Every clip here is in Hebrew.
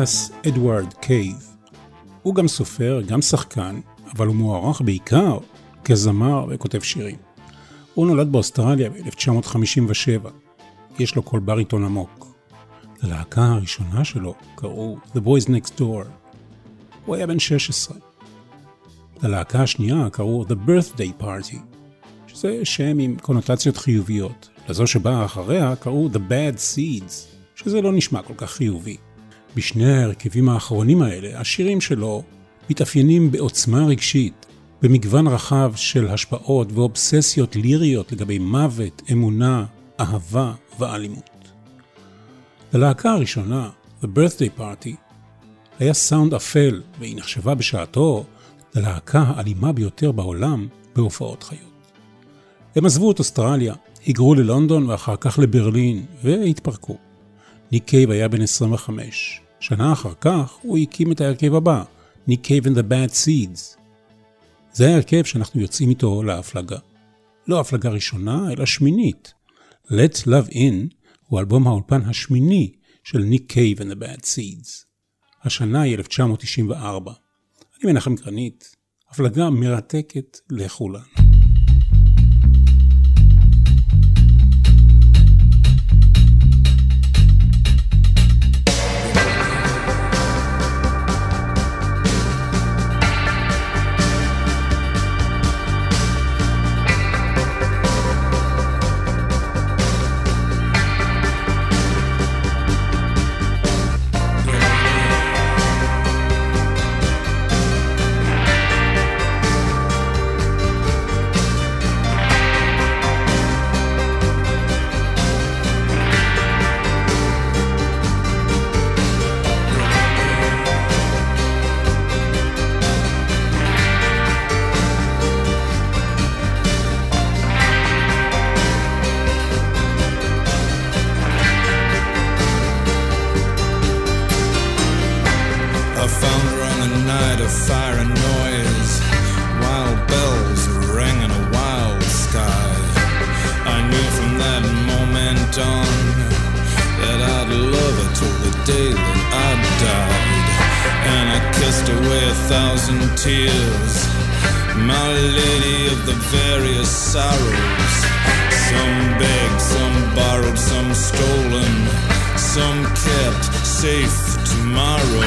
ניקולס אדוארד קייב הוא גם סופר, גם שחקן, אבל הוא מוערך בעיקר כזמר וכותב שירים. הוא נולד באוסטרליה ב-1957. יש לו קול בריטון עמוק. ללהקה הראשונה שלו קראו The Boys Next Door. הוא היה בן 16. ללהקה השנייה קראו The Birthday Party, שזה שם עם קונוטציות חיוביות. לזו שבאה אחריה קראו The Bad Seeds, שזה לא נשמע כל כך חיובי. בשני ההרכבים האחרונים האלה, השירים שלו מתאפיינים בעוצמה רגשית, במגוון רחב של השפעות ואובססיות ליריות לגבי מוות, אמונה, אהבה ואלימות. ללהקה הראשונה, The Birthday Party, היה סאונד אפל, והיא נחשבה בשעתו ללהקה האלימה ביותר בעולם בהופעות חיות. הם עזבו את אוסטרליה, היגרו ללונדון ואחר כך לברלין, והתפרקו. ניק קייב היה בן 25. שנה אחר כך הוא הקים את ההרכב הבא, ניק קייב and the Bad Seeds. זה ההרכב שאנחנו יוצאים איתו להפלגה. לא הפלגה ראשונה, אלא שמינית. Let Love In הוא אלבום האולפן השמיני של ניק קייב and the Bad Seeds. השנה היא 1994. אני מנחם גרנית, הפלגה מרתקת לכולנו. some kept safe tomorrow.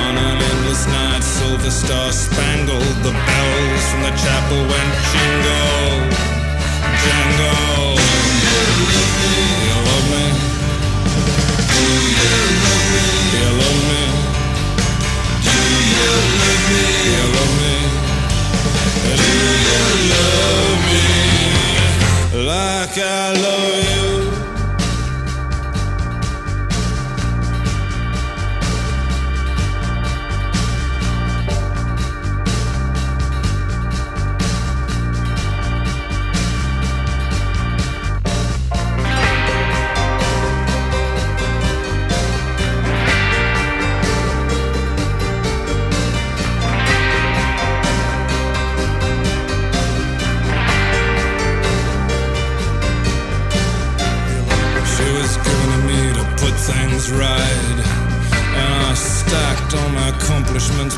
On an endless night, silver star spangled, the bells from the chapel went jingle, jangle. You love me, you love me, do you love me, Do you love me, do you love me, you love me, do you love me, like I love you.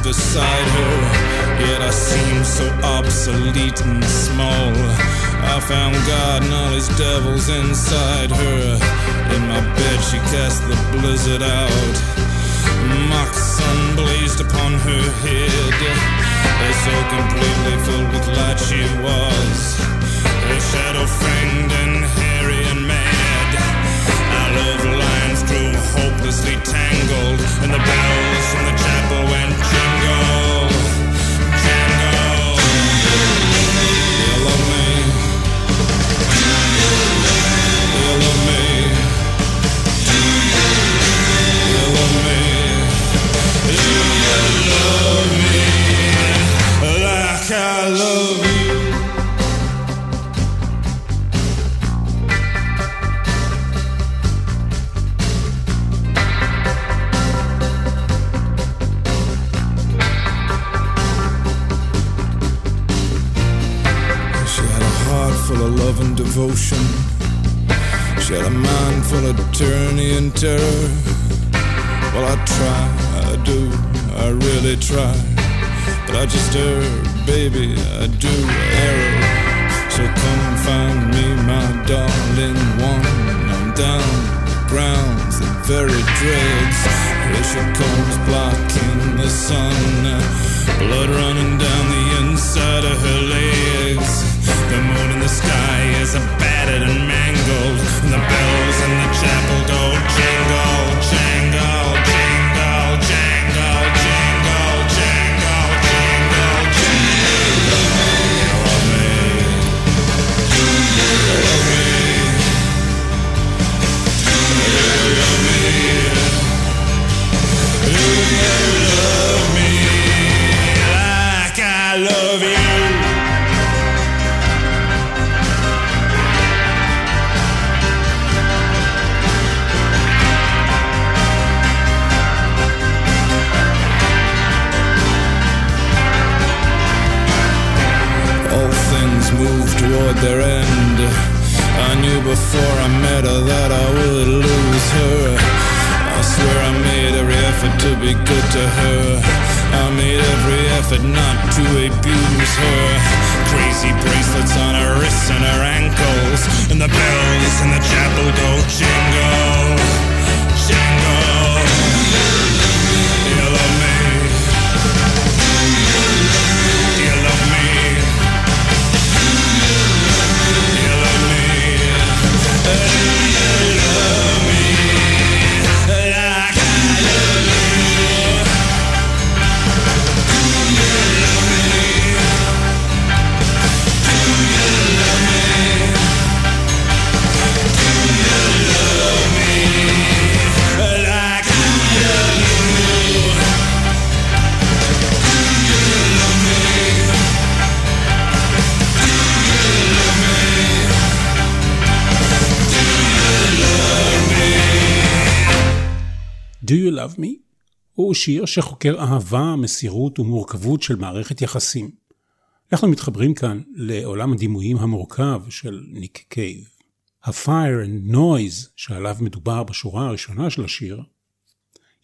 Beside her. Yet I seem so obsolete and small. I found God and all his devils inside her. In my bed, she cast the blizzard out. Mock sun blazed upon her head. So completely filled with light she was. A shadow framed and hairy and hopelessly tangled, and the bells from the chapel went. Baby, I do err. So come find me, my darling one. I'm down the grounds, the very dregs. She comes, blocking the sun. Blood running down the inside of her legs. The moon in the sky is battered and mangled. And the bells in the chapel go jingle, jangle, toward their end. I knew before I met her that I would lose her. I swear I made every effort to be good to her. I made every effort not to abuse her. Crazy bracelets on her wrists and her ankles. And the bells in the chapel go jingle, jingle. Yeah. Do You Love Me? הוא שיר שחוקר אהבה, מסירות ומורכבות של מערכת יחסים. אנחנו מתחברים כאן לעולם הדימויים המורכב של ניק קייב. ה-fire and noise שעליו מדובר בשורה הראשונה של השיר,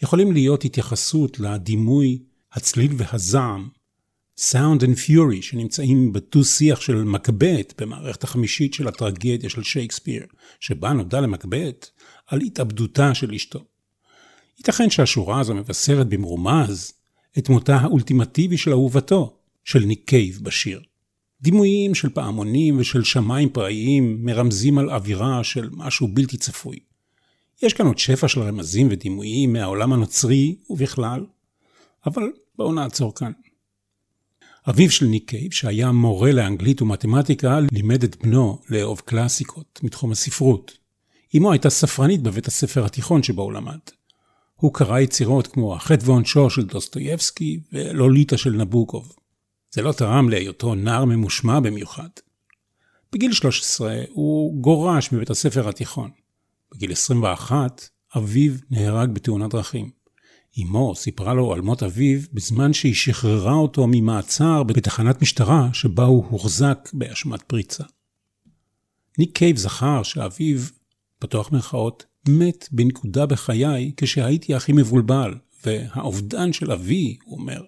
יכולים להיות התייחסות לדימוי הצליל והזעם, sound and fury, שנמצאים בדו-שיח של מקבט במערכת החמישית של הטרגדיה של שייקספיר, שבה נודע למקבת' על התאבדותה של אשתו. ייתכן שהשורה הזו מבשרת במרומז את מותה האולטימטיבי של אהובתו, של ניק קייב בשיר. דימויים של פעמונים ושל שמיים פראיים מרמזים על אווירה של משהו בלתי צפוי. יש כאן עוד שפע של רמזים ודימויים מהעולם הנוצרי ובכלל, אבל בואו נעצור כאן. אביו של ניק קייב, שהיה מורה לאנגלית ומתמטיקה, לימד את בנו לאהוב קלאסיקות מתחום הספרות. אמו הייתה ספרנית בבית הספר התיכון שבו הוא למד. הוא קרא יצירות כמו החטא ועונשו של דוסטויבסקי ולוליטה של נבוקוב. זה לא תרם להיותו נער ממושמע במיוחד. בגיל 13 הוא גורש מבית הספר התיכון. בגיל 21 אביו נהרג בתאונת דרכים. אמו סיפרה לו על מות אביו בזמן שהיא שחררה אותו ממעצר בתחנת משטרה שבה הוא הוחזק באשמת פריצה. ניק קייב זכר שאביו, פתוח מירכאות, מת בנקודה בחיי כשהייתי הכי מבולבל, והאובדן של אבי, הוא אומר,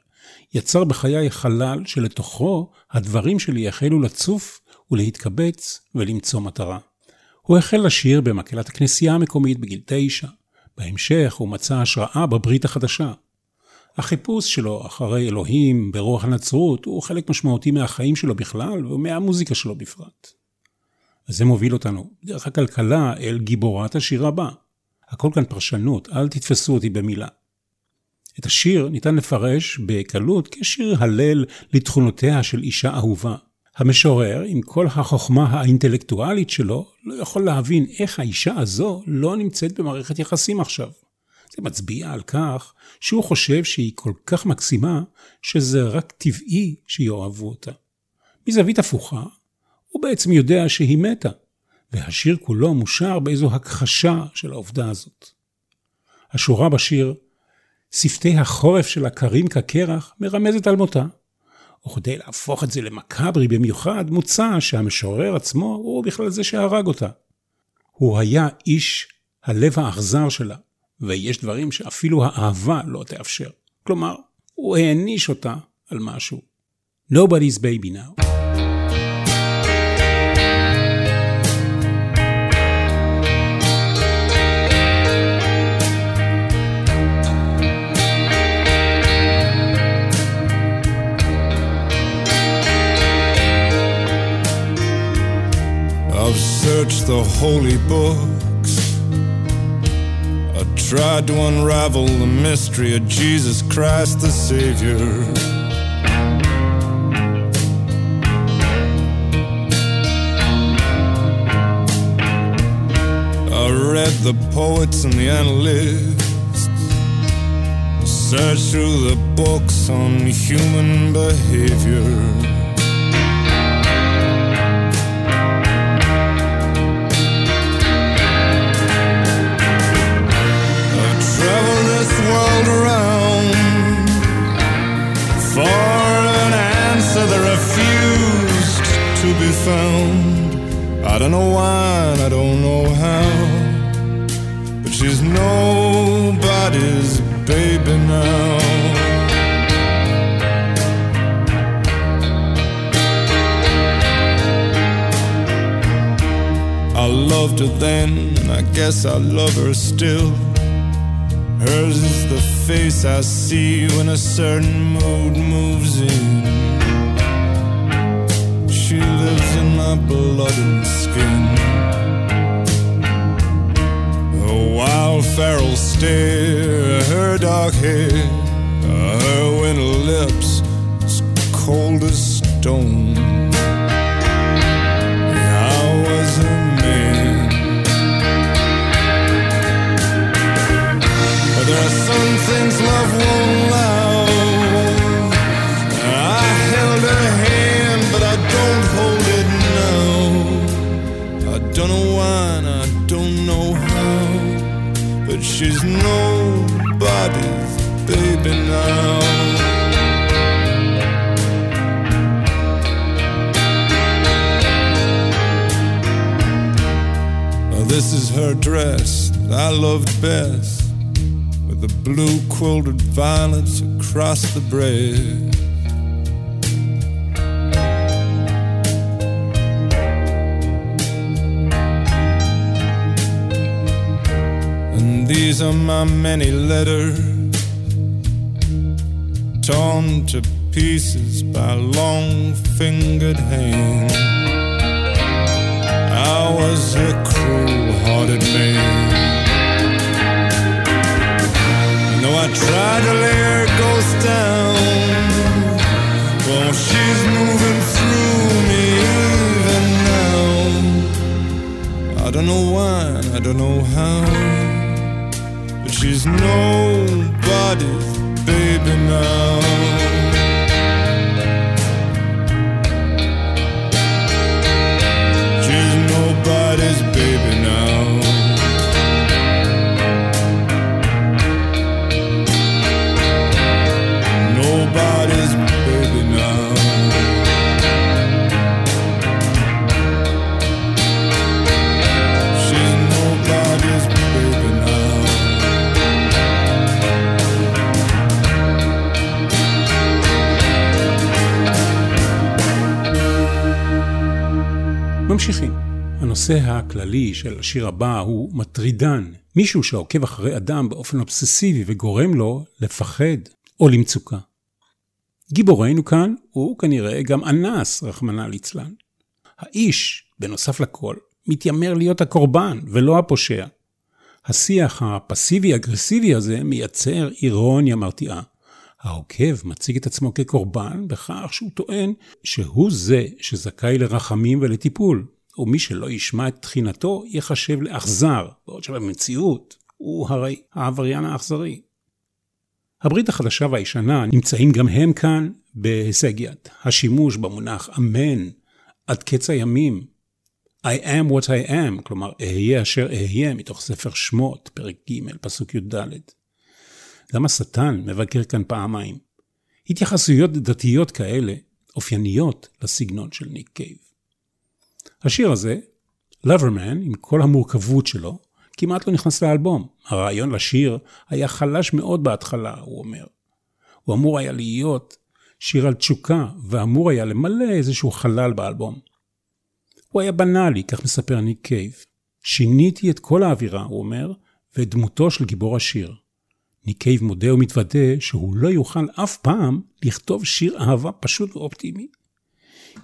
יצר בחיי חלל שלתוכו הדברים שלי החלו לצוף ולהתקבץ ולמצוא מטרה. הוא החל לשיר במקהלת הכנסייה המקומית בגיל תשע. בהמשך הוא מצא השראה בברית החדשה. החיפוש שלו אחרי אלוהים ברוח הנצרות הוא חלק משמעותי מהחיים שלו בכלל ומהמוזיקה שלו בפרט. אז זה מוביל אותנו דרך הכלכלה אל גיבורת השיר הבא. הכל כאן פרשנות, אל תתפסו אותי במילה. את השיר ניתן לפרש בקלות כשיר הלל לתכונותיה של אישה אהובה. המשורר, עם כל החוכמה האינטלקטואלית שלו, לא יכול להבין איך האישה הזו לא נמצאת במערכת יחסים עכשיו. זה מצביע על כך שהוא חושב שהיא כל כך מקסימה, שזה רק טבעי שיאהבו אותה. מזווית הפוכה, הוא בעצם יודע שהיא מתה, והשיר כולו מושר באיזו הכחשה של העובדה הזאת. השורה בשיר, שפתי החורף של הקרים כקרח, מרמזת על מותה, וכדי להפוך את זה למקאברי במיוחד, מוצע שהמשורר עצמו הוא בכלל זה שהרג אותה. הוא היה איש הלב האכזר שלה, ויש דברים שאפילו האהבה לא תאפשר. כלומר, הוא העניש אותה על משהו. Nobody's baby now. Searched the holy books. I tried to unravel the mystery of Jesus Christ the Savior. I read the poets and the analysts. I searched through the books on human behavior. For an answer that refused to be found. I don't know why, and I don't know how, but she's nobody's baby now. I loved her then, and I guess I love her still. Hers is the face I see when a certain mood moves in. She lives in my blood and skin. Her wild feral stare, her dark hair, her winter lips, as cold as stone. She's nobody's baby now. Now this is her dress that I loved best blue quilted violets across the breast. And these are my many letters torn to pieces by long fingered hands. I was a cruel hearted man. I tried to lay her ghost down, she's moving through me even now. I don't know why, I don't know how, but she's nobody's baby now. הנושא הכללי של השיר הבא הוא מטרידן, מישהו שעוקב אחרי אדם באופן אובססיבי וגורם לו לפחד או למצוקה. גיבורנו כאן הוא כנראה גם אנס, רחמנא ליצלן. האיש, בנוסף לכל, מתיימר להיות הקורבן ולא הפושע. השיח הפסיבי-אגרסיבי הזה מייצר אירוניה מרתיעה. העוקב מציג את עצמו כקורבן בכך שהוא טוען שהוא זה שזכאי לרחמים ולטיפול, ומי שלא ישמע את תחינתו ייחשב לאכזר, בעוד שבמציאות הוא הרי העבריין האכזרי. הברית החדשה והישנה נמצאים גם הם כאן בהישג יד. השימוש במונח אמן עד קץ הימים. I am what I am, כלומר אהיה אשר אהיה, מתוך ספר שמות, פרק ג', פסוק י"ד. גם השטן מבקר כאן פעמיים. התייחסויות דתיות כאלה אופייניות לסגנון של ניק קייב. השיר הזה, Loverman, עם כל המורכבות שלו, כמעט לא נכנס לאלבום. הרעיון לשיר היה חלש מאוד בהתחלה, הוא אומר. הוא אמור היה להיות שיר על תשוקה, ואמור היה למלא איזשהו חלל באלבום. הוא היה בנאלי, כך מספר ניק קייב. שיניתי את כל האווירה, הוא אומר, ואת דמותו של גיבור השיר. ניק קייב מודה ומתוודה שהוא לא יוכל אף פעם לכתוב שיר אהבה פשוט ואופטימי.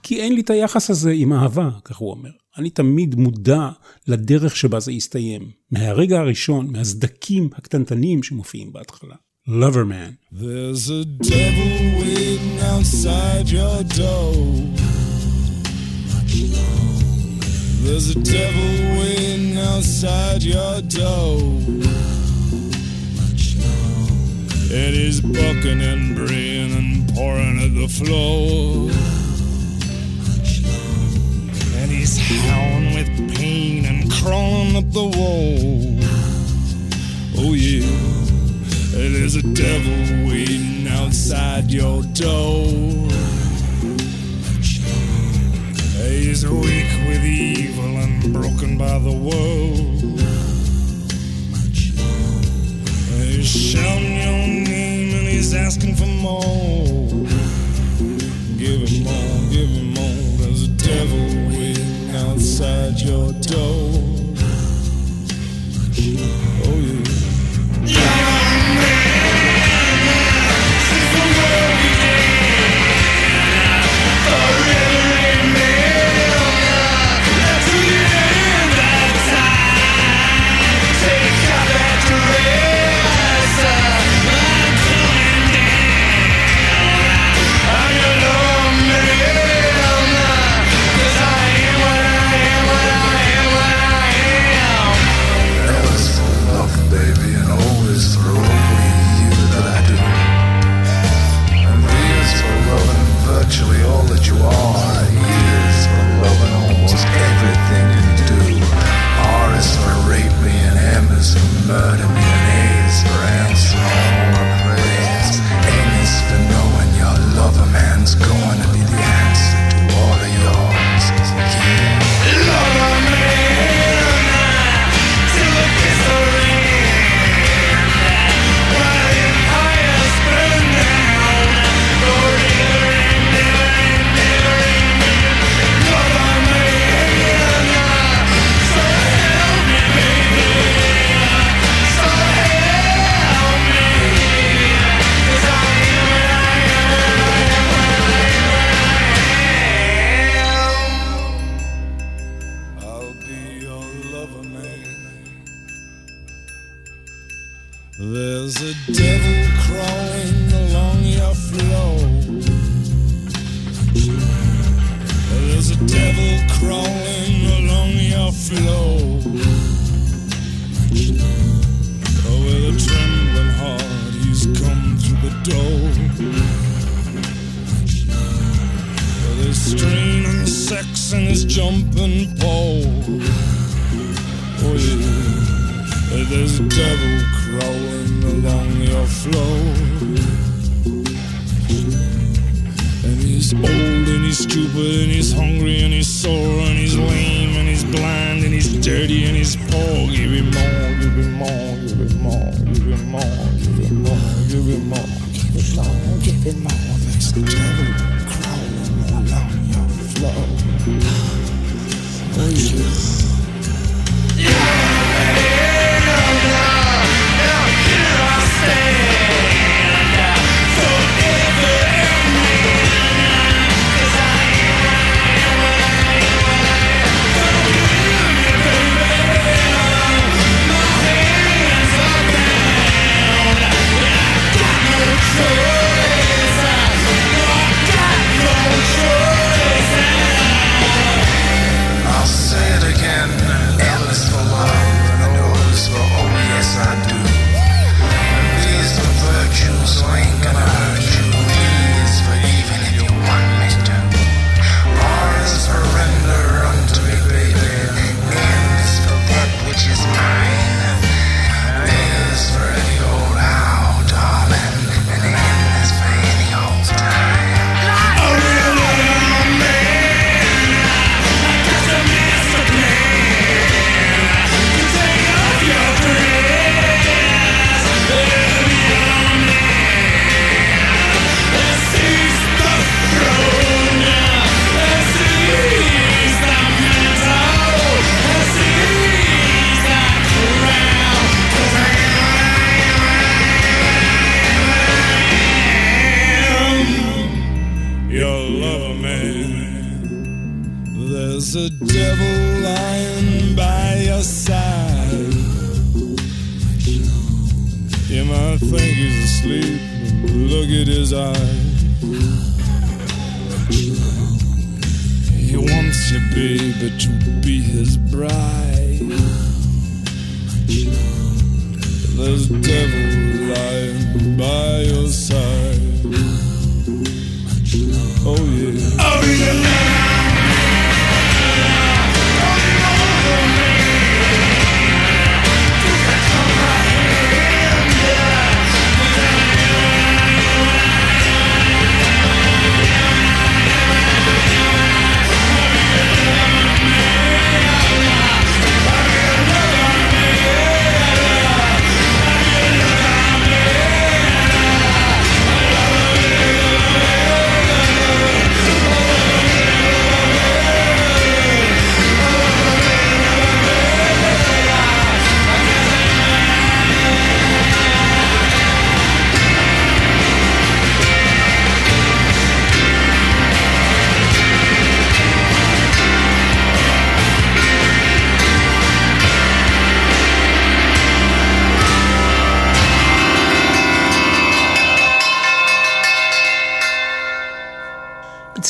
כי אין לי את היחס הזה עם אהבה, כך הוא אומר. אני תמיד מודע לדרך שבה זה יסתיים. מהרגע הראשון, מהסדקים הקטנטנים שמופיעים בהתחלה. Loverman. There's a devil waiting outside your door. There's a devil waiting outside your door. And he's bucking and braying and pouring at the floor. And he's howling with pain and crawling up the wall. Oh yeah. There's a devil waiting outside your door. He's weak with evil and broken by the world. He's shouting your name and he's asking for more. Give him more, give him more. There's a devil outside your door. You might think he's asleep, look at his eyes. He wants you, baby, to be his bride. There's devil lying by your side. Oh yeah. Oh yeah.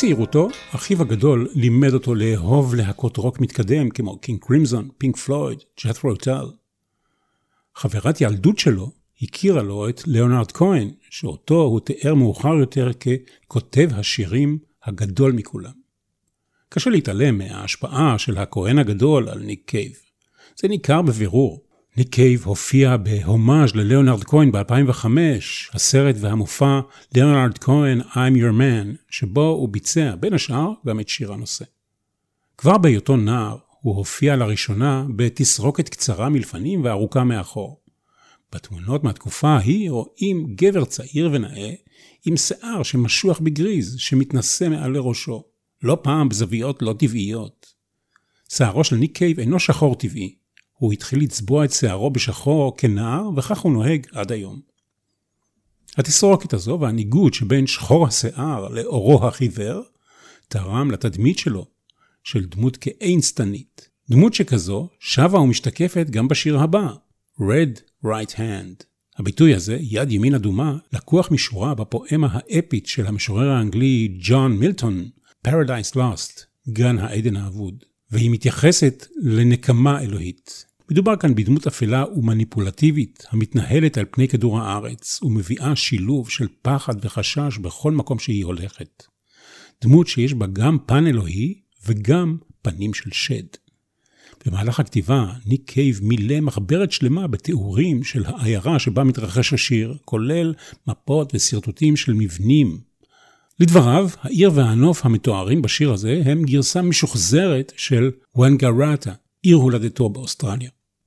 בצעירותו, אחיו הגדול לימד אותו לאהוב להקות רוק מתקדם כמו קינג קרימזון, פינק פלויד, ג'ת'רו טל. חברת ילדות שלו הכירה לו את ליאונרד כהן, שאותו הוא תיאר מאוחר יותר ככותב השירים הגדול מכולם. קשה להתעלם מההשפעה של הכהן הגדול על ניק קייב. זה ניכר בבירור. ניק קייב הופיע בהומאז' לליאונרד כהן ב-2005, הסרט והמופע ליאונרד כהן I'm Your Man, שבו הוא ביצע בין השאר גם את שיר הנושא. כבר בהיותו נער הוא הופיע לראשונה בתסרוקת קצרה מלפנים וארוכה מאחור. בתמונות מהתקופה ההיא רואים גבר צעיר ונאה עם שיער שמשוח בגריז שמתנשא מעל לראשו, לא פעם בזוויות לא טבעיות. שערו של ניק קייב אינו שחור טבעי, הוא התחיל לצבוע את שערו בשחור כנער, וכך הוא נוהג עד היום. התסרוקת הזו והניגוד שבין שחור השיער לאורו החיוור, תרם לתדמית שלו, של דמות כאינסטנית. דמות שכזו שבה ומשתקפת גם בשיר הבא, Red Right Hand. הביטוי הזה, יד ימין אדומה, לקוח משורה בפואמה האפית של המשורר האנגלי ג'ון מילטון, Paradise Lost, גן העדן האבוד, והיא מתייחסת לנקמה אלוהית. מדובר כאן בדמות אפלה ומניפולטיבית המתנהלת על פני כדור הארץ ומביאה שילוב של פחד וחשש בכל מקום שהיא הולכת. דמות שיש בה גם פן אלוהי וגם פנים של שד. במהלך הכתיבה, ניק קייב מילא מחברת שלמה בתיאורים של העיירה שבה מתרחש השיר, כולל מפות ושרטוטים של מבנים. לדבריו, העיר והנוף המתוארים בשיר הזה הם גרסה משוחזרת של וונגראטה, עיר הולדתו באוסטרליה.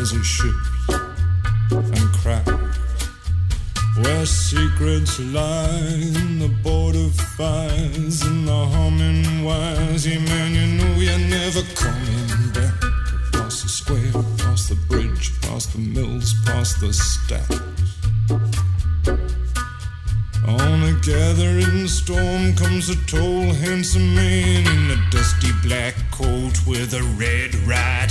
it ships and cracks. Where secrets lie in the border fires and the humming wires. Yeah, man, you know you're never coming back. Across the square, across the bridge, past the mills, past the stacks. On a gathering storm comes a tall, handsome man in a dusty black coat with a red right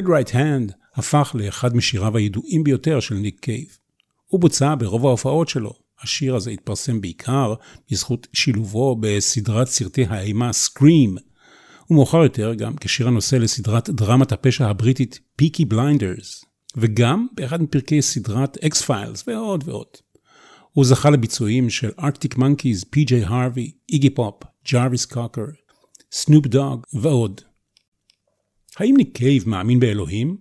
Red Right Hand הפך לאחד משיריו הידועים ביותר של ניק קייב. הוא בוצע ברוב ההופעות שלו. השיר הזה התפרסם בעיקר בזכות שילובו בסדרת סרטי האימה Scream, ומאוחר יותר גם כשיר הנושא לסדרת דרמת הפשע הבריטית Peaky Blinders, וגם באחד מפרקי סדרת X-Files ועוד ועוד. הוא זכה לביצועים של ארקטיק מונקיז, פי.ג'יי הרווי, איגי פופ, ג'ארוויס קוקר, סנופ דוג ועוד. האם ניק קייב מאמין באלוהים?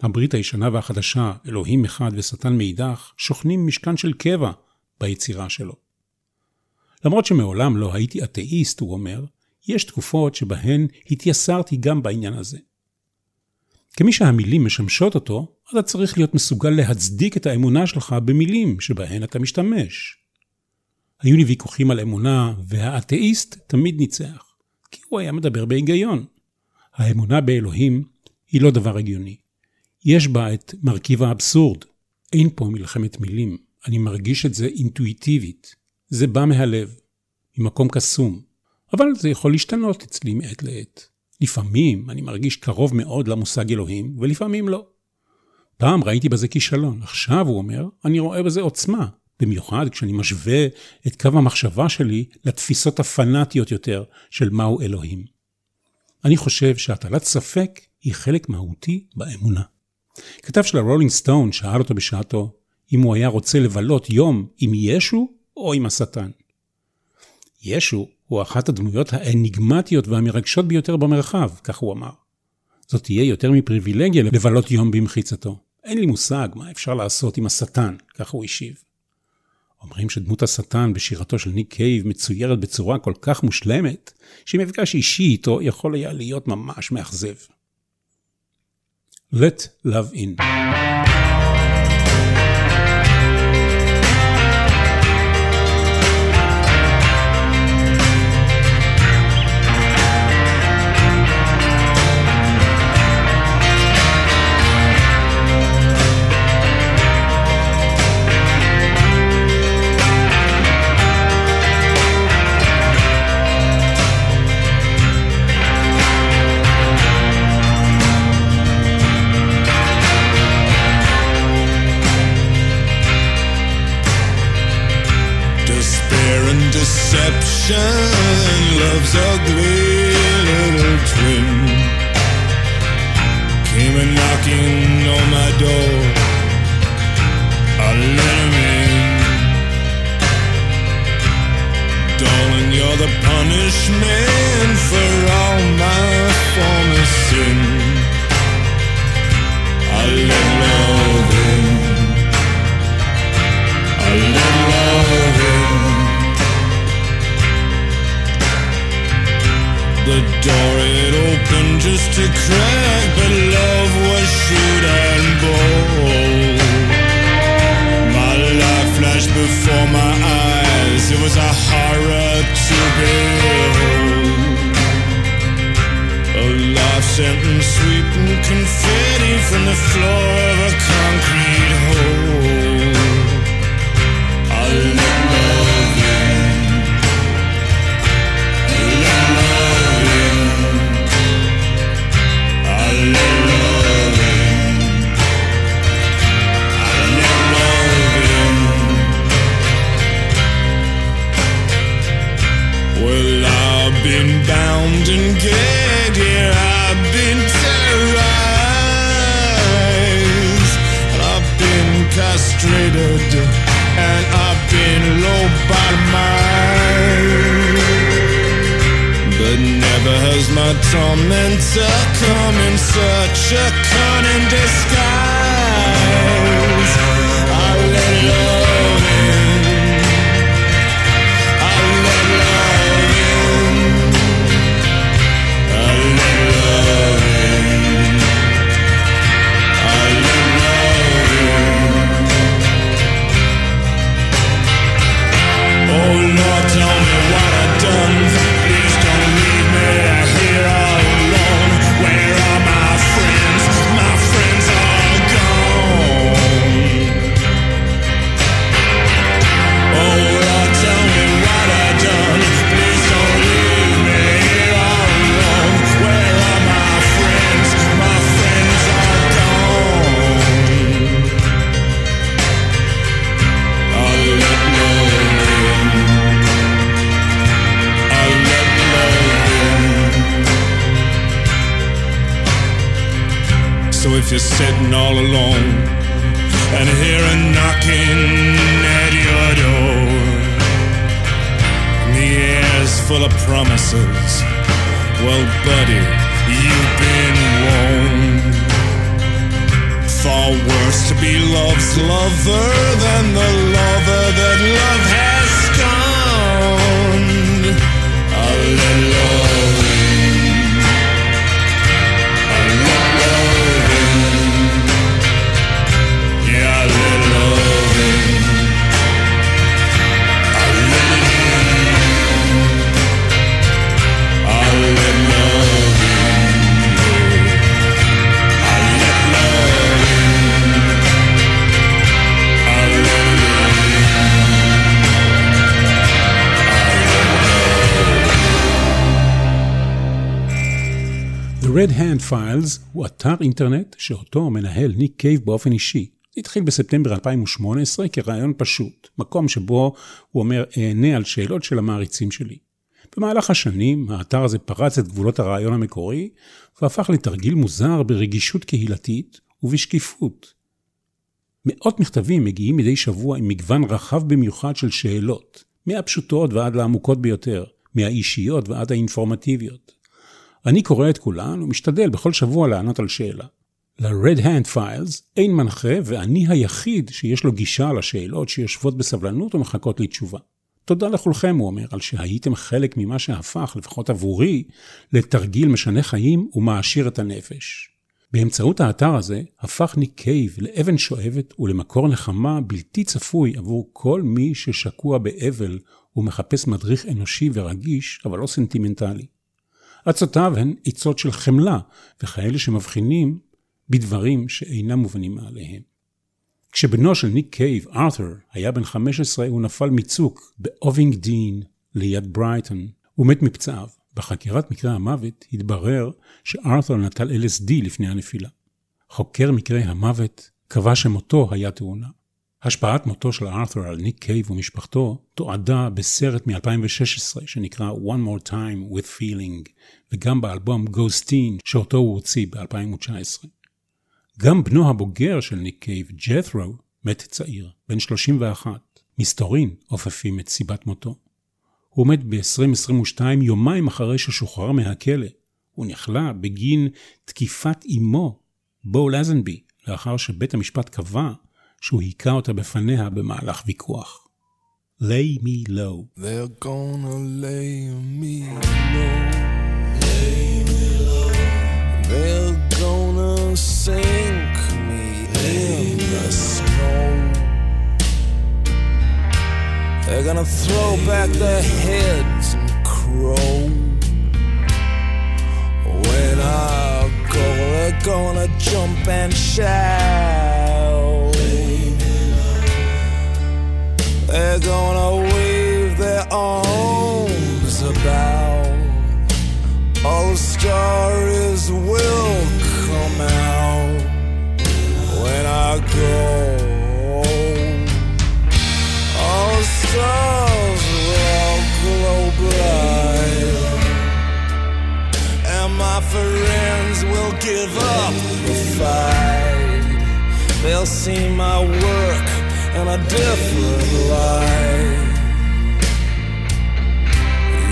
הברית הישנה והחדשה, אלוהים אחד ושטן מאידך, שוכנים משכן של קבע ביצירה שלו. למרות שמעולם לא הייתי אתאיסט, הוא אומר, יש תקופות שבהן התייסרתי גם בעניין הזה. כמי שהמילים משמשות אותו, אתה צריך להיות מסוגל להצדיק את האמונה שלך במילים שבהן אתה משתמש. היו לי ויכוחים על אמונה, והאתאיסט תמיד ניצח, כי הוא היה מדבר בהיגיון. האמונה באלוהים היא לא דבר הגיוני. יש בה את מרכיב האבסורד. אין פה מלחמת מילים, אני מרגיש את זה אינטואיטיבית. זה בא מהלב, ממקום קסום. אבל זה יכול להשתנות אצלי מעת לעת. לפעמים אני מרגיש קרוב מאוד למושג אלוהים, ולפעמים לא. פעם ראיתי בזה כישלון, עכשיו, הוא אומר, אני רואה בזה עוצמה, במיוחד כשאני משווה את קו המחשבה שלי לתפיסות הפנאטיות יותר של מהו אלוהים. אני חושב שהטלת ספק היא חלק מהותי באמונה. כתב של הרולינג סטון שאל אותו בשעתו אם הוא היה רוצה לבלות יום עם ישו או עם השטן. ישו הוא אחת הדמויות האניגמטיות והמרגשות ביותר במרחב, כך הוא אמר. זאת תהיה יותר מפריבילגיה לבלות יום במחיצתו. אין לי מושג מה אפשר לעשות עם השטן, כך הוא השיב. אומרים שדמות השטן בשירתו של ניק קייב מצוירת בצורה כל כך מושלמת, שמפגש אישי איתו יכול היה להיות ממש מאכזב. Let Love In it just a crack, but love was shrewd and bold. My life flashed before my eyes, it was a horror to behold. A life sentence sweeping confetti from the floor Files הוא אתר אינטרנט שאותו מנהל ניק קייב באופן אישי. זה התחיל בספטמבר 2018 כרעיון פשוט, מקום שבו הוא אומר אענה על שאלות של המעריצים שלי. במהלך השנים האתר הזה פרץ את גבולות הרעיון המקורי והפך לתרגיל מוזר ברגישות קהילתית ובשקיפות. מאות מכתבים מגיעים מדי שבוע עם מגוון רחב במיוחד של שאלות, מהפשוטות ועד לעמוקות ביותר, מהאישיות ועד האינפורמטיביות. אני קורא את כולן ומשתדל בכל שבוע לענות על שאלה. ל-Red Hand Files אין מנחה ואני היחיד שיש לו גישה לשאלות שיושבות בסבלנות ומחכות לתשובה. תודה לכולכם, הוא אומר, על שהייתם חלק ממה שהפך, לפחות עבורי, לתרגיל משנה חיים ומעשיר את הנפש. באמצעות האתר הזה הפך ניק קייב לאבן שואבת ולמקור נחמה בלתי צפוי עבור כל מי ששקוע באבל ומחפש מדריך אנושי ורגיש, אבל לא סנטימנטלי. עצותיו הן עצות של חמלה, וכאלה שמבחינים בדברים שאינם מובנים מעליהם. כשבנו של ניק קייב, ארת'ר, היה בן 15, הוא נפל מצוק באובינגדין ליד ברייטון. הוא מת מפצעיו. בחקירת מקרה המוות התברר שארת'ר נטל LSD לפני הנפילה. חוקר מקרה המוות קבע שמותו היה תאונה. השפעת מותו של ארת'ר על ניק קייב ומשפחתו תועדה בסרט מ-2016 שנקרא One More Time with Feeling, וגם באלבום Ghosteen שאותו הוא הוציא ב-2019. גם בנו הבוגר של ניק קייב, ג'ת'רו, מת צעיר, בן 31. מסתורין אופפים את סיבת מותו. הוא מת ב-2022, יומיים אחרי ששוחרר מהכלא. הוא נכלא בגין תקיפת אמו, בו לזנבי, לאחר שבית המשפט קבע שהוא היכה אותה בפניה במהלך ויכוח. lay me low. They're gonna lay me low. Lay me low. They're gonna sink me in the snow. They're gonna throw back their heads and crow. When I go, they're gonna jump and shout. They're gonna wave their arms about. All the stories will come out when I go. All the stars will glow bright, and my friends will give up the fight. They'll see my work in a different light.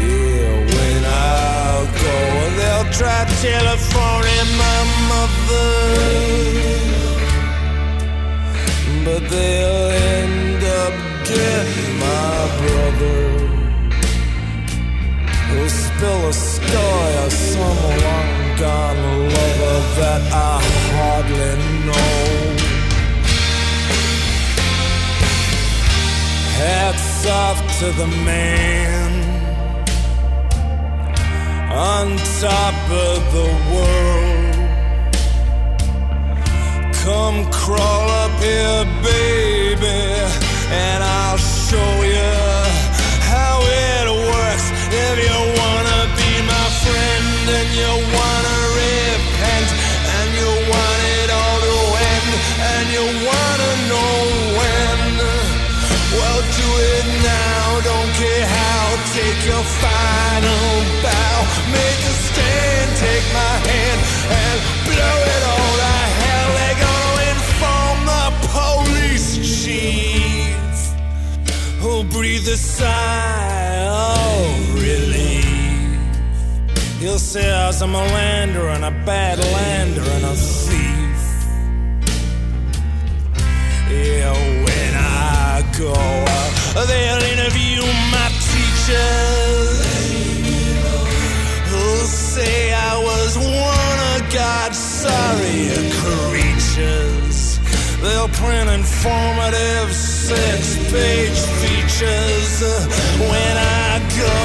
Yeah, when I go, they'll try telephoning my mother, but they'll end up getting my brother. Who'll spill a story of some long gone lover that I hardly know. Hats off to the man on top of the world. Come crawl up here, baby, and I'll show you how it works. If you wanna be my friend and you wanna Take your final bow. Make a stand, take my hand, and blow it all to hell. They're gonna inform the police chief. Who'll breathe a sigh of relief. He'll say I was a melander and a bad lander and a thief. Print informative six page features when I go.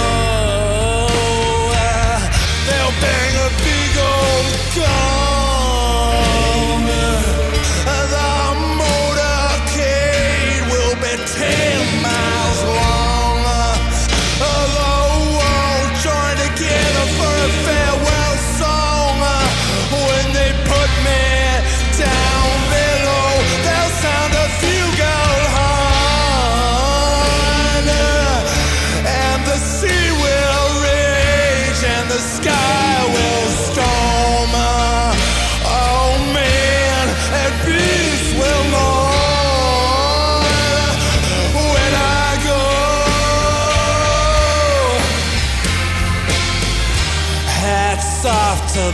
They'll bang a big old gong.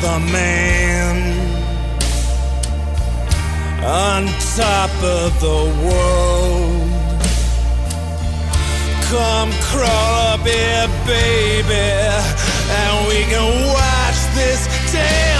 The man on top of the world. Come crawl up here, baby, and we can watch this damn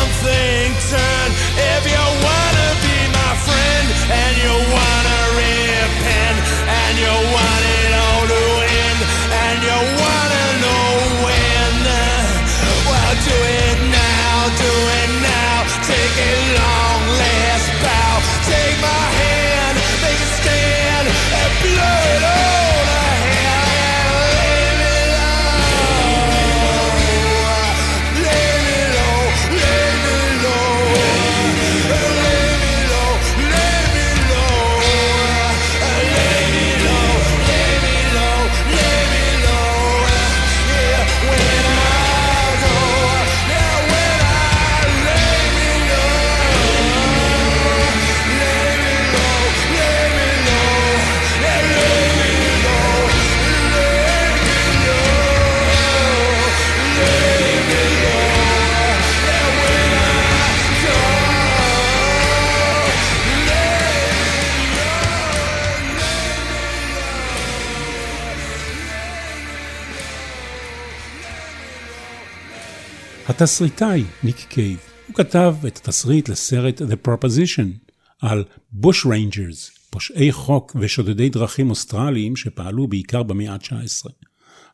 התסריטאי ניק קייב, הוא כתב את התסריט לסרט The Proposition על bushrangers, פושעי חוק ושודדי דרכים אוסטרליים שפעלו בעיקר במאה ה-19.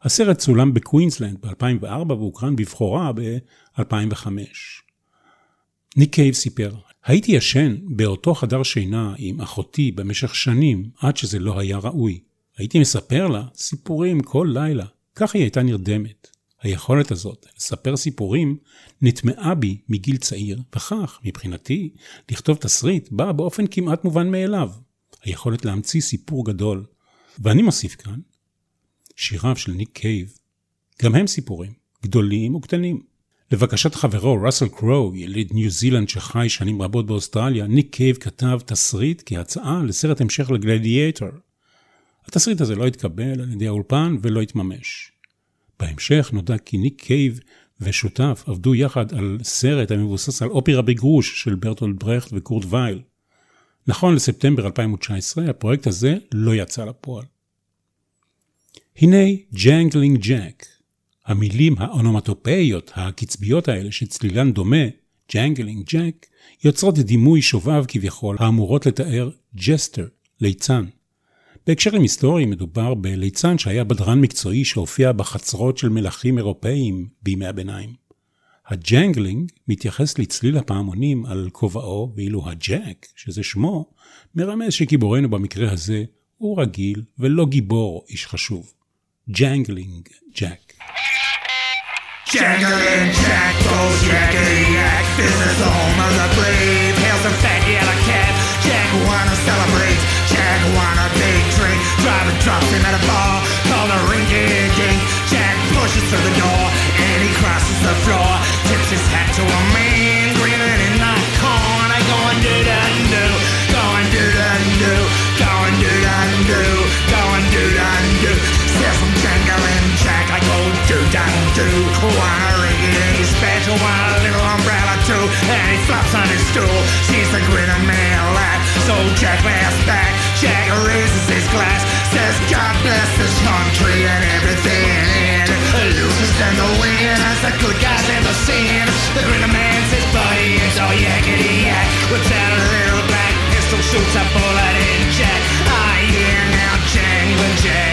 הסרט צולם בקווינסלנד ב-2004 והוקרן בבכורה ב-2005. ניק קייב סיפר, הייתי ישן באותו חדר שינה עם אחותי במשך שנים עד שזה לא היה ראוי. הייתי מספר לה סיפורים כל לילה, כך היא הייתה נרדמת. היכולת הזאת לספר סיפורים נטמעה בי מגיל צעיר, וכך, מבחינתי, לכתוב תסריט בא באופן כמעט מובן מאליו. היכולת להמציא סיפור גדול. ואני מוסיף כאן, שיריו של ניק קייב, גם הם סיפורים, גדולים וקטנים. לבקשת חברו ראסל קרו, יליד ניו זילנד שחי שנים רבות באוסטרליה, ניק קייב כתב תסריט כהצעה לסרט המשך לגלדיאטור. התסריט הזה לא התקבל על ידי האולפן ולא התממש. בהמשך נודע כי ניק קייב ושותף עבדו יחד על סרט המבוסס על אופרה בגרוש של ברטולד ברכט וקורט וייל. נכון לספטמבר 2019, הפרויקט הזה לא יצא לפועל. הנה Jangling Jack, המילים האונומטופאיות הקצביות האלה שצלילן דומה, Jangling Jack, יוצרות דימוי שובב כביכול האמורות לתאר jester, ליצן. בהקשרים היסטוריים מדובר בליצן שהיה בדרן מקצועי שהופיע בחצרות של מלכים אירופאים בימי הביניים. ה jangling מתייחס לצליל הפעמונים על כובעו, ואילו הג'ק, שזה שמו, מרמז שגיבורנו במקרה הזה הוא רגיל ולא גיבור איש חשוב. Jangling Jack. Jangling Jack goes yakety yak. Visits the home of the brave. Hails a fat yellow cab. Jack wanna celebrate. Jack wanna big drink. Driving trucks in at a bar called a rinky dink. Jack pushes through the door and he crosses the floor. Tips his hat to a man grinning in the corner. Going do da do. Going do da do. Going do da do. Going do da do. Says some jangling Jack like old do da do. Wanna ring it, he's special. Want a little umbrella too. And he flops on his stool. Sees the grin of man. So Jack laughs back. Jack raises his glass, says God bless this country and everything in it. Losers and the winners, the good guys and the sin. The grinner man says, buddy, it's all yakety yak. Out a little black pistol, shoots a bullet in Jack. I hear now jangling Jack,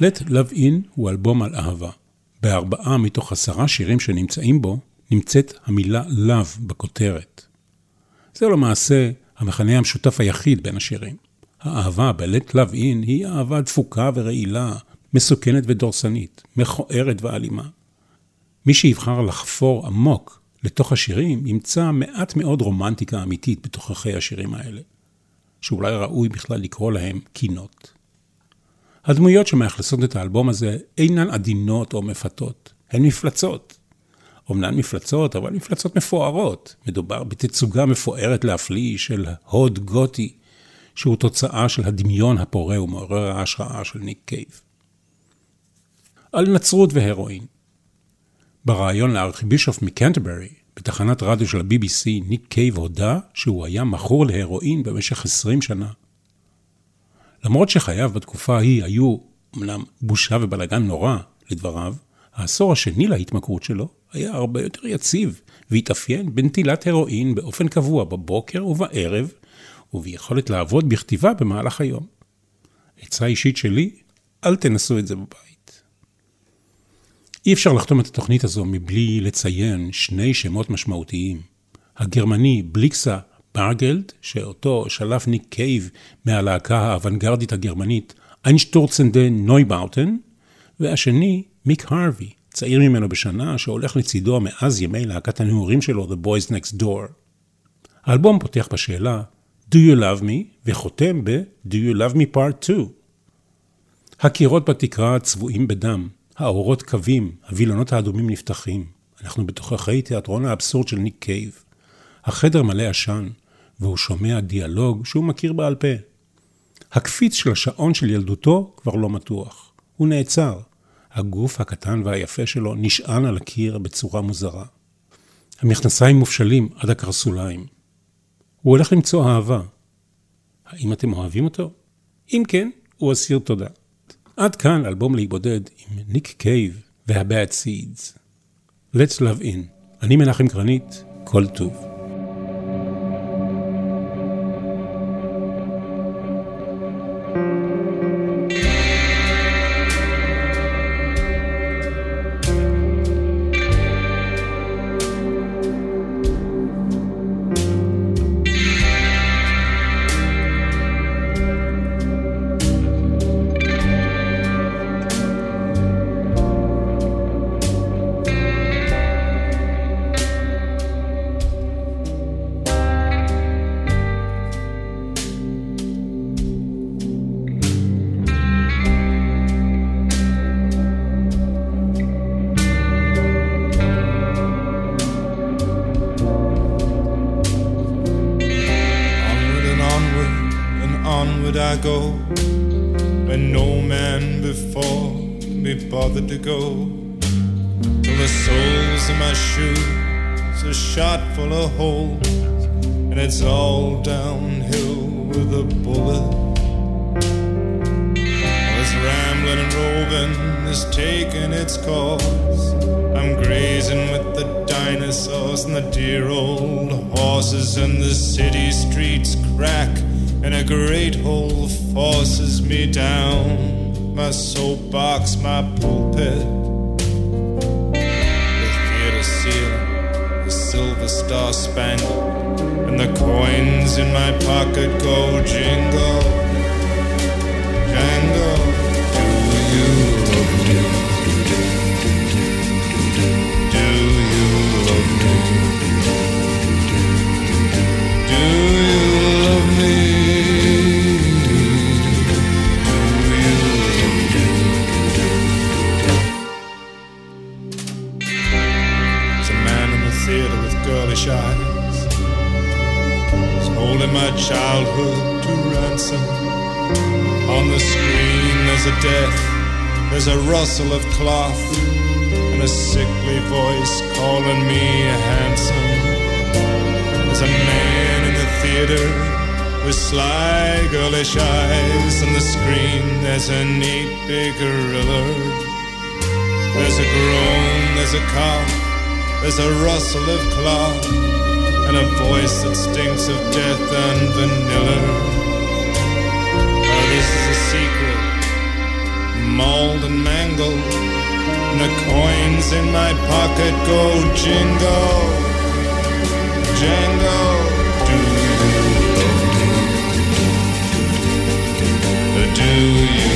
Let Love In הוא אלבום על אהבה. בארבעה מתוך עשרה שירים שנמצאים בו, נמצאת המילה Love בכותרת. זהו למעשה המכנה המשותף היחיד בין השירים. האהבה ב-Let Love In היא אהבה דפוקה ורעילה, מסוכנת ודורסנית, מכוערת ואלימה. מי שיבחר לחפור עמוק לתוך השירים, ימצא מעט מאוד רומנטיקה אמיתית בתוככי השירים האלה, שאולי ראוי בכלל לקרוא להם קינות. הדמויות שמאכלסות את האלבום הזה אינן עדינות או מפתות, הן מפלצות. אומנן מפלצות, אבל מפלצות מפוארות. מדובר בתצוגה מפוארת להפליא של הוד גותי, שהוא תוצאה של הדמיון הפורה ומעורר ההשראה של ניק קייב. על נצרות והרואין. בריאיון לארכיבישוף מקנטרברי, בתחנת רדיו של ה-BBC, ניק קייב הודה שהוא היה מכור להרואין במשך 20 שנה. למרות שחייו בתקופה ההיא היו אמנם בושה ובלאגן נורא, לדבריו, העשור השני להתמכרות שלו היה הרבה יותר יציב, והתאפיין בנטילת הרואין באופן קבוע בבוקר ובערב, וביכולת לעבוד בכתיבה במהלך היום. עצה אישית שלי, אל תנסו את זה בבית. אי אפשר לחתום את התוכנית הזו מבלי לציין שני שמות משמעותיים. הגרמני בליקסה ברגלד, שאותו שלף ניק קייב מהלהקה האוונגרדית הגרמנית איינשטורצנדה נויבאוטן, והשני מיק הרווי, צעיר ממנו בשנה, שהולך לצידו מאז ימי להקת הנעורים שלו, The Boys Next Door. האלבום פותח בשאלה Do you love me? וחותם ב-Do you love me part 2. הקירות בתקרה צבועים בדם, האורות קווים, הווילונות האדומים נפתחים. אנחנו בתוככי תיאטרון האבסורד של ניק קייב. החדר מלא עשן, והוא שומע דיאלוג שהוא מכיר בעל פה. הקפיץ של השעון של ילדותו כבר לא מתוח. הוא נעצר. הגוף הקטן והיפה שלו נשען על הקיר בצורה מוזרה. המכנסיים מופשלים עד הקרסוליים. הוא הולך למצוא אהבה. האם אתם אוהבים אותו? אם כן, הוא אסיר תודה. עד כאן אלבום להיבודד עם ניק קייב וה-Bad Seeds. Let's Love In. אני מנחם גרנית, כל טוב. Where no man before me bothered to go. Till the soles of my shoes are shot full of holes, and it's all downhill with a bullet. This rambling and roving is taking its course. I'm grazing with the dinosaurs and the dear old horses, and the city streets crack, and a great hole forces me down. My soapbox, my pulpit, the theater ceiling, the silver star spangled, and the coins in my pocket go jingle, childhood to ransom. On the screen there's a death, there's a rustle of cloth, and a sickly voice calling me handsome. There's a man in the theater with sly girlish eyes. On the screen there's a neat big gorilla. There's a groan, there's a cough, there's a rustle of cloth, and a voice that stinks of death and vanilla. Now this is a secret, mauled and mangled, and the coins in my pocket go jingle, jangle. Do you? Do you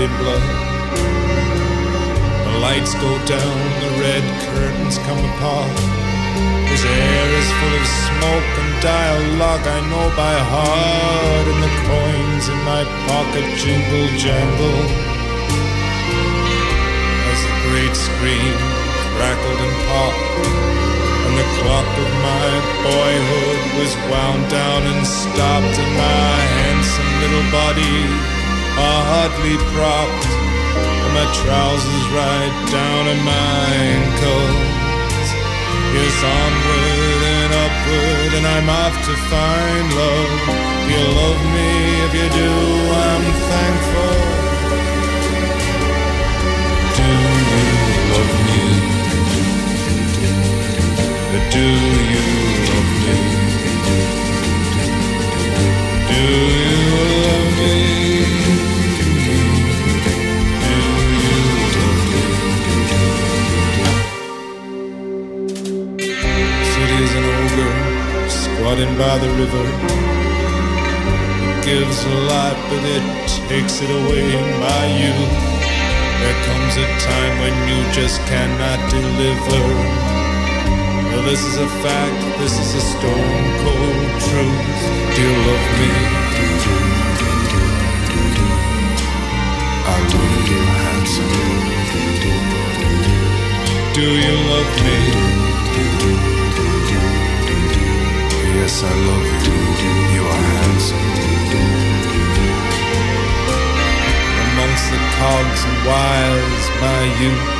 in blood. The lights go down, the red curtains come apart. This air is full of smoke and dialogue I know by heart, and the coins in my pocket jingle jangle as the great screen crackled and popped, and the clock of my boyhood was wound down and stopped, and my handsome little body hardly propped, and my trousers right down at my ankles. Yes, onward and upward, and I'm off to find love. You love me, if you do, I'm thankful. Do you love me? Do you love me? Do you love me? Squatting by the river. It gives a lot, but it takes it away by you. There comes a time when you just cannot deliver. Well, this is a fact, this is a stone cold truth. Do you love me? I love you, handsome. Do you love me? Yes, I love you. You are handsome. Amongst the cogs and wires, my youth.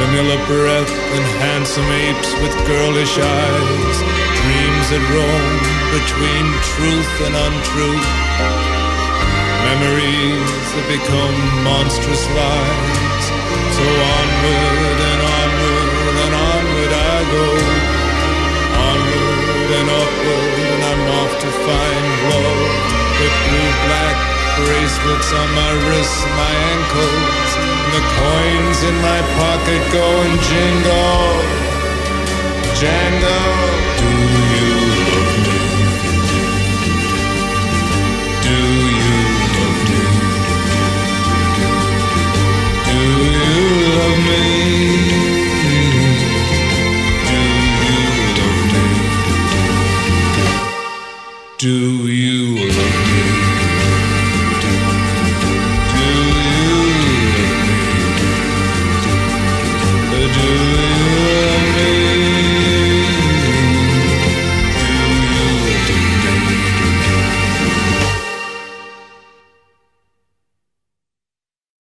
Vanilla breath and handsome apes with girlish eyes. Dreams that roam between truth and untruth. Memories that become monstrous lies. So onward and onward With blue black bracelets on my wrists, my ankles, the coins in my pocket go and jingle, jangle. Do you love me? Do you love me? Do you love me? Do